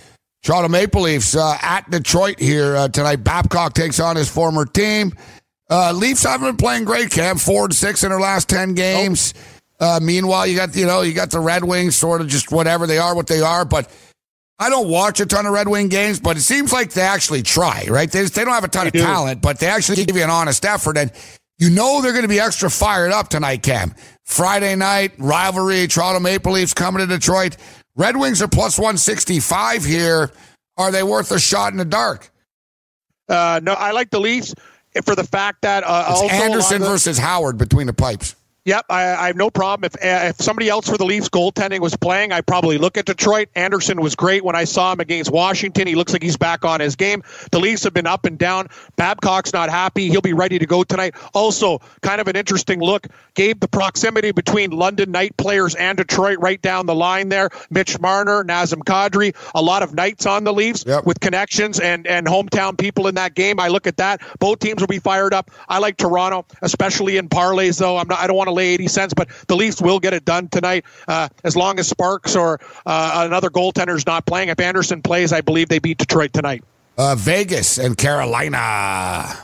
Toronto Maple Leafs uh, at Detroit here uh, tonight. Babcock takes on his former team. Uh, Leafs haven't been playing great, Cam. Four and six in their last ten games. Uh, meanwhile, you got you know you got the Red Wings, sort of just whatever they are, what they are. But I don't watch a ton of Red Wing games, but it seems like they actually try. Right? They, just, they don't have a ton they of do. talent, but they actually give you an honest effort. And you know they're going to be extra fired up tonight, Cam. Friday night, rivalry, Toronto Maple Leafs coming to Detroit. Red Wings are plus 165 here. Are they worth a shot in the dark? Uh, no, I like the Leafs for the fact that uh, it's Anderson versus Howard between the pipes. Yep, I, I have no problem. If if somebody else for the Leafs goaltending was playing, I'd probably look at Detroit. Anderson was great when I saw him against Washington. He looks like he's back on his game. The Leafs have been up and down. Babcock's not happy. He'll be ready to go tonight. Also, kind of an interesting look. Gabe, the proximity between London Knight players and Detroit right down the line there. Mitch Marner, Nazem Kadri, a lot of Knights on the Leafs Yep. with connections and, and hometown people in that game. I look at that. Both teams will be fired up. I like Toronto, especially in parlays, though. I'm not, I don't want to lay 80 cents, but the Leafs will get it done tonight uh, as long as Sparks or uh, another is not playing. If Anderson plays, I believe they beat Detroit tonight. Uh, Vegas and Carolina.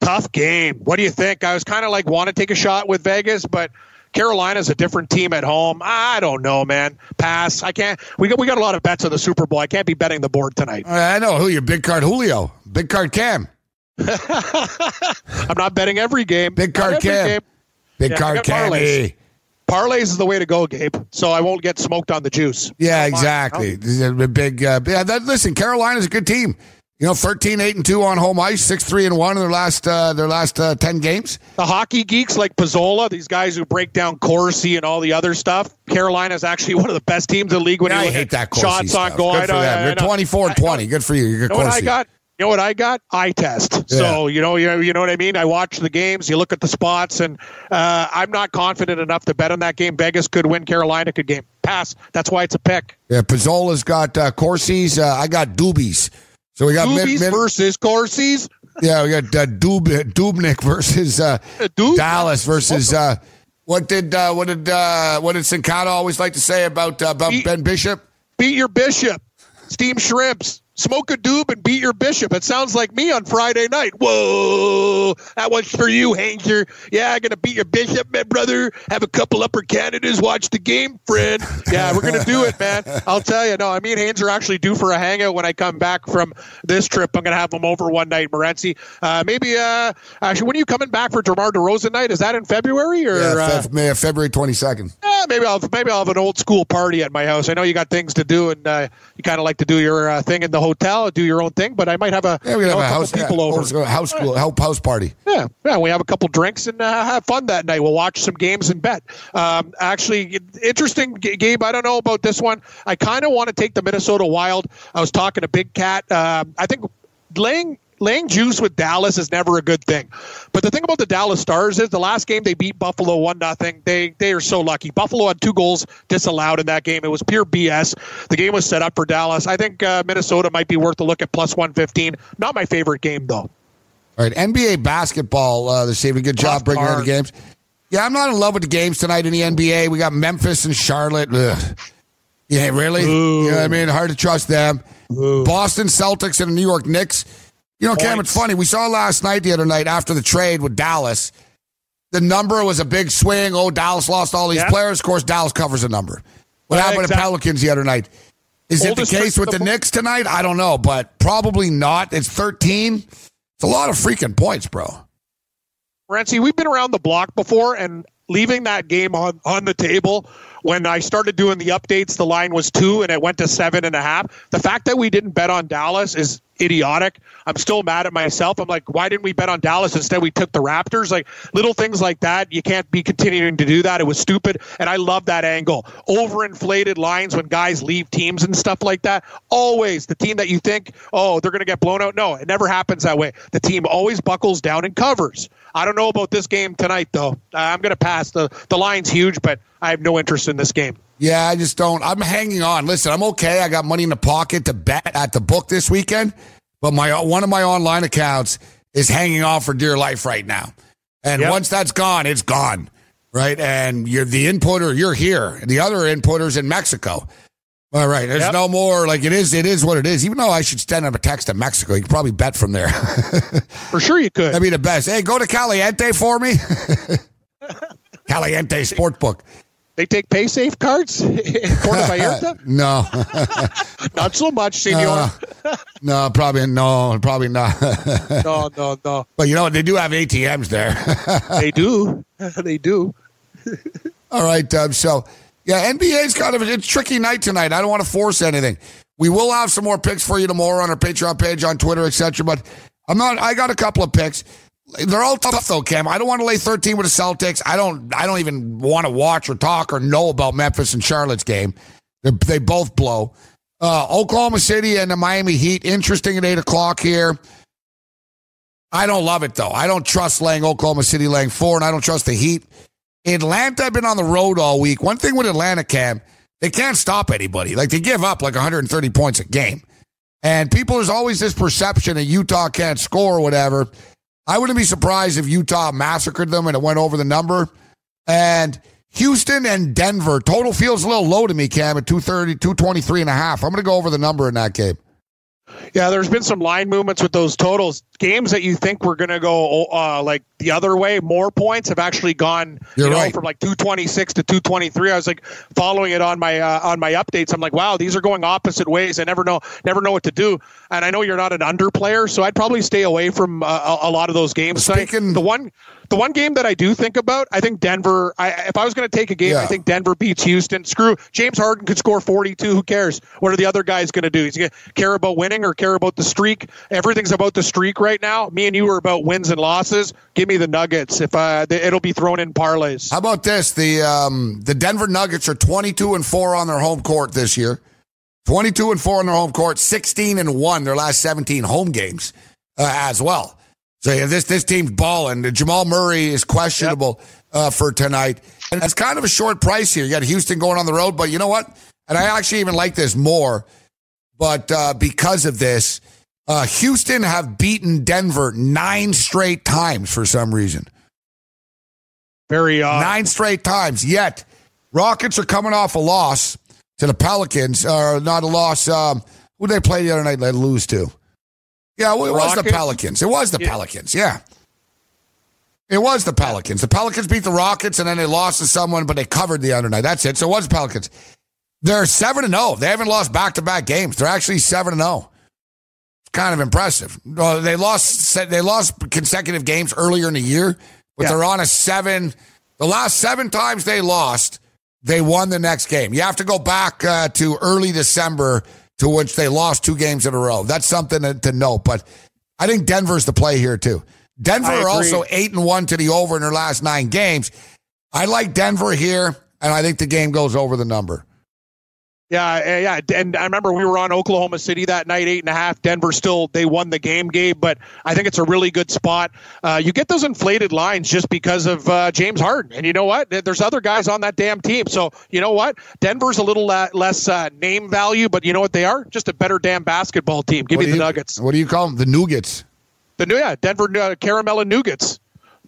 Tough game. What do you think? I was kind of like want to take a shot with Vegas, but Carolina's a different team at home. I don't know, man. Pass. I can't. We got we got a lot of bets on the Super Bowl. I can't be betting the board tonight. I know who you big card Julio, big card Cam, I'm not betting every game. big card Cam, game. Big Yeah, card Cammy. parlays. Parlays is the way to go, Gabe. So I won't get smoked on the juice. Yeah, Come exactly. you know? This is a big. Uh, yeah, that, listen, Carolina's a good team. You know, 13, 8, and two on home ice, six, three, and one in their last uh, their last uh, ten games. The hockey geeks like Pizzola, these guys who break down Corsi and all the other stuff. Carolina's actually one of the best teams in the league when Yeah, you I hate that Corsi shots stuff. on goal. Good for them. I You're know. 24 and I know. 20. Good for you. You're You know what I got? You know what I got? Eye test. So you know, you know, you know what I mean. I watch the games. You look at the spots, and uh, I'm not confident enough to bet on that game. Vegas could win. Carolina could game pass. That's why it's a pick. Yeah, Pizzola's got uh, Corsi's. Uh, I got Doobies. So we got Doobies mid, versus Corsi's. yeah, we got uh, Dub, Dubnyk versus uh, Dub- Dallas versus uh, what did uh, what did uh, what did Sincata always like to say about uh, about He- Ben Bishop? beat your bishop. Steam shrimps. Smoke a doob and beat your bishop. It sounds like me on Friday night. Whoa, that one's for you, Hanger. Yeah, I'm gonna beat your bishop, my brother. Have a couple upper Canadas watch the game, friend. Yeah, we're gonna do it, man. I'll tell you. No, I mean Hanger are actually due for a hangout when I come back from this trip. I'm gonna have them over one night, Morency. Uh, maybe. Uh, actually, when are you coming back for DeMar DeRozan night? Is that in February or? Yeah, uh, February 22nd. Eh, maybe I'll maybe I'll have an old school party at my house. I know you got things to do, and uh, you kind of like to do your uh, thing in the hotel, do your own thing. But I might have a, Yeah, we you have know, a house people yeah, over. house school help house party. Yeah, yeah, we have a couple drinks and uh, have fun that night. We'll watch some games and bet. Um, actually, interesting, Gabe. I don't know about this one. I kind of want to take the Minnesota Wild. I was talking to Big Cat. Um, I think laying laying juice with Dallas is never a good thing. But the thing about the Dallas Stars is the last game they beat Buffalo one nothing. They they are so lucky. Buffalo had two goals disallowed in that game. It was pure BS. The game was set up for Dallas. I think uh, Minnesota might be worth a look at plus one fifteen. Not my favorite game though. All right, NBA basketball uh, this evening. Good job Tough bringing in the games. Yeah, I'm not in love with the games tonight in the NBA. We got Memphis and Charlotte. Ugh. Yeah, really? You know what I mean? Hard to trust them. Boston Celtics and the New York Knicks. You know, Cam, it's funny. We saw last night, the other night, after the trade with Dallas, the number was a big swing. Oh, Dallas lost all these Yeah. players. Of course, Dallas covers a number. What Yeah, happened to. Pelicans the other night? Is Oldest it the case with the the- Knicks tonight? I don't know, but probably not. It's 13. It's a lot of freaking points, bro. Renzi, we've been around the block before, and leaving that game on, on the table when I started doing the updates, the line was two and it went to seven and a half. The fact that we didn't bet on Dallas is idiotic. I'm still mad at myself. I'm like, why didn't we bet on Dallas instead? We took the Raptors. Like little things like that. You can't be continuing to do that. It was stupid. And I love that angle. Overinflated lines when guys leave teams and stuff like that. Always the team that you think, oh, they're going to get blown out. No, it never happens that way. The team always buckles down and covers. I don't know about this game tonight, though. I'm going to pass. The, the line's huge, but I have no interest in this game. Yeah, I just don't. I'm hanging on. Listen, I'm okay. I got money in the pocket to bet at the book this weekend, but my one of my online accounts is hanging on for dear life right now. And Yep. once that's gone, it's gone, right? And you're the inputter. You're here. The other inputter's in Mexico. All right. There's Yep. no more like it is. It is what it is. Even though I should send him a text to Mexico, you could probably bet from there. For sure you could. That'd be the best. Hey, go to Caliente for me. Caliente Sportbook. They take pay safe cards in Puerto Vallarta? No. Not so much, senor. Uh, no, probably no, probably not. no, no, no. but you know what? They do have ATMs there. They do. they do. All right, Dub. So, yeah, NBA's kind of it's a tricky night tonight. I don't want to force anything. We will have some more picks for you tomorrow on our Patreon page, on Twitter, etc. But I'm not. I got a couple of picks. They're all tough though, Cam. I don't want to lay 13 with the Celtics. I don't. I don't even want to watch or talk or know about Memphis and Charlotte's game. They're, they both blow. Uh, Oklahoma City and the Miami Heat. Interesting at eight o'clock here. I don't love it though. I don't trust laying Oklahoma City laying four, and I don't trust the Heat. Atlanta I've been on the road all week. One thing with Atlanta, Cam, they can't stop anybody. Like they give up like 130 points a game. And people, there's always this perception that Utah can't score or whatever. I wouldn't be surprised if Utah massacred them and it went over the number. And Houston and Denver, total feels a little low to me, Cam, at 230, 223 and a half. I'm going to go over the number in that game. Yeah, there's been some line movements with those totals. Games that you think were going to go uh, like the other way, more points have actually gone. You're you know, right. from like 226 to 223. I was like following it on my uh, on my updates. I'm like, wow, these are going opposite ways. I never know never know what to do. And I know you're not an under player, so I'd probably stay away from uh, a, a lot of those games. Speaking- the one the one game that I do think about, I think Denver. I, if I was going to take a game, Yeah. I think Denver beats Houston. Screw James Harden could score 42. Who cares? What are the other guys going to do? He's going to care about winning or care about the streak. Everything's about the streak right now. Me and you are about wins and losses. Give me the Nuggets. If uh, it'll be thrown in parlays. How about this? The um, the Denver Nuggets are 22 and 4 on their home court this year. 22 and 4 on their home court, 16 and 1 their last 17 home games uh, as well. So yeah, this this team's balling. Jamal Murray is questionable uh, for tonight, and it's kind of a short price here. You got Houston going on the road, but you know what? And I actually even like this more, but uh, because of this, uh, Houston have beaten Denver nine straight times for some reason. Very uh, Nine straight times. Yet, Rockets are coming off a loss to the Pelicans, or not a loss. Um, who did they play the other night? They lose to. Yeah, well, it was the Pelicans. It was the Yeah. Pelicans. Yeah, it was the Pelicans. The Pelicans beat the Rockets, and then they lost to someone, but they covered the other night. That's it. So it was the Pelicans. They're seven and zero. They haven't lost back to back games. They're actually seven and zero. It's kind of impressive. Uh, they lost. They lost consecutive games earlier in the year, but Yeah. they're on a seven. The last seven times they lost, they won the next game. You have to go back uh, to early December to which they lost two games in a row. That's something to, to note. But I think Denver's the play here too. Denver are also eight and one to the over in their last nine games. I like Denver here, and I think the game goes over the number. Yeah, yeah, and I remember we were on Oklahoma City that night, eight and a half. Denver still they won the game, Gabe, but I think it's a really good spot. Uh, you get those inflated lines just because of uh, James Harden, and you know what? There's other guys on that damn team. So you know what? Denver's a little uh, less uh, name value, but you know what they are? Just a better damn basketball team. Give What me the you- Nuggets. What do you call them? The Nougats. The new yeah, Denver uh, caramel and nougats.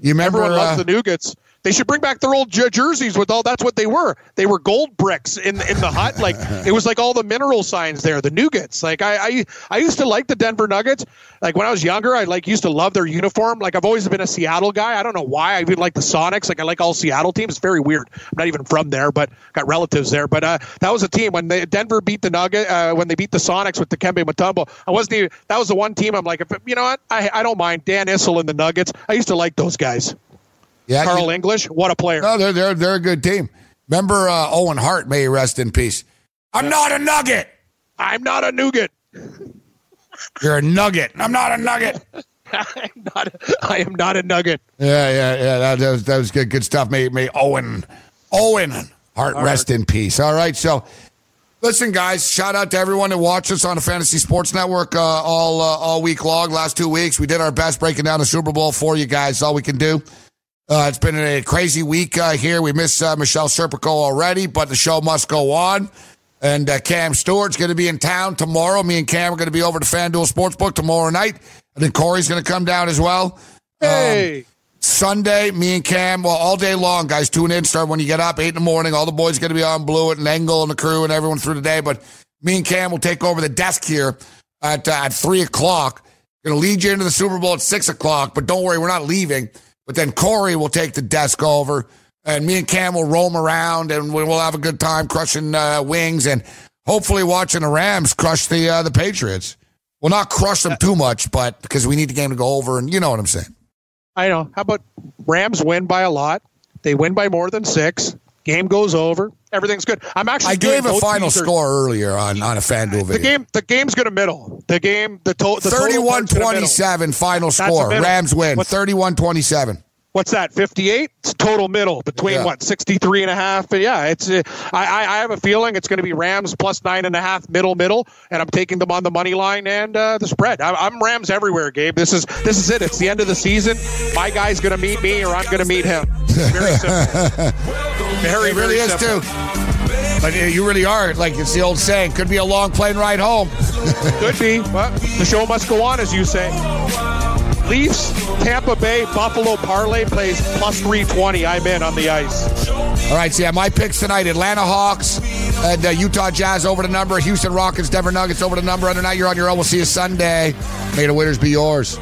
You remember? Everyone loves uh, the nougats. They should bring back their old jerseys with all. That's what they were. They were gold bricks in in the hut. Like it was like all the mineral signs there. The nougats. Like I, I I used to like the Denver Nuggets. Like when I was younger, I like used to love their uniform. Like I've always been a Seattle guy. I don't know why. I even like the Sonics. Like I like all Seattle teams. It's very weird. I'm not even from there, but got relatives there. But uh, that was a team when they, Denver beat the Nugget. Uh, when they beat the Sonics with Dikembe Mutombo. I wasn't even. That was the one team. I'm like, if, you know what? I I don't mind Dan Issel and the Nuggets. I used to like those guys. Yeah, Carl you- English, what a player. No, they're they're they're a good team. Remember uh, Owen Hart? May he rest in peace. I'm not a nugget. I'm not a nougat. You're a nugget. I'm not a nugget. I'm not. I am not a nugget. Yeah, yeah, yeah. That, that was that was good. Good stuff. May may Owen Owen Hart rest in peace. All right. So, listen, guys. Shout out to everyone that watched us on the Fantasy Sports Network uh, all uh, all week long. Last two weeks, we did our best breaking down the Super Bowl for you guys. All we can do. Uh, it's been a crazy week uh, here. We miss uh, Michelle Serpico already, but the show must go on. And uh, Cam Stewart's going to be in town tomorrow. Me and Cam are going to be over to FanDuel Sportsbook tomorrow night. I think Corey's going to come down as well. Hey, Sunday, me and Cam, well, all day long, guys, tune in. Start when you get up, 8 in the morning. All the boys going to be on Blue and Engel and the crew and everyone through the day. But me and Cam will take over the desk here at, uh, at 3 o'clock. Going to lead you into the Super Bowl at 6 o'clock. But don't worry, we're not leaving. But then Corey will take the desk over. And me and Cam will roam around and we- we'll have a good time crushing uh, wings and hopefully watching the Rams crush the uh, the Patriots. Well, not crush them too much, but because we need the game to go over. And you know what I'm saying. I know. How about Rams win by a lot? They win by more than six. Game goes over. Everything's good. I'm actually. I gave a final score earlier on, on a FanDuel video. The game. The game's going to middle. The game. The, to, the total 31 part's gonna middle. 27 final score. Rams win. What's- 31 27. What's that? 58. It's total middle between Yeah. what 63 and a half. And yeah, it's. Uh, I, I have a feeling it's going to be Rams plus nine and a half middle middle, and I'm taking them on the money line and uh, the spread. I, I'm Rams everywhere, Gabe. This is this is it. It's the end of the season. My guy's going to meet me, or I'm going to meet him. Very simple. Very It really is, simple. too. But you really are. Like it's the old saying, could be a long plane ride home. Could be, but the show must go on, as you say. Leafs, Tampa Bay, Buffalo parlay plays plus 320. I'm in on the ice. All right, so yeah, my picks tonight Atlanta Hawks and uh, Utah Jazz over the number, Houston Rockets, Denver Nuggets over the number. Other night, you're on your own. We'll see you Sunday. May the winners be yours.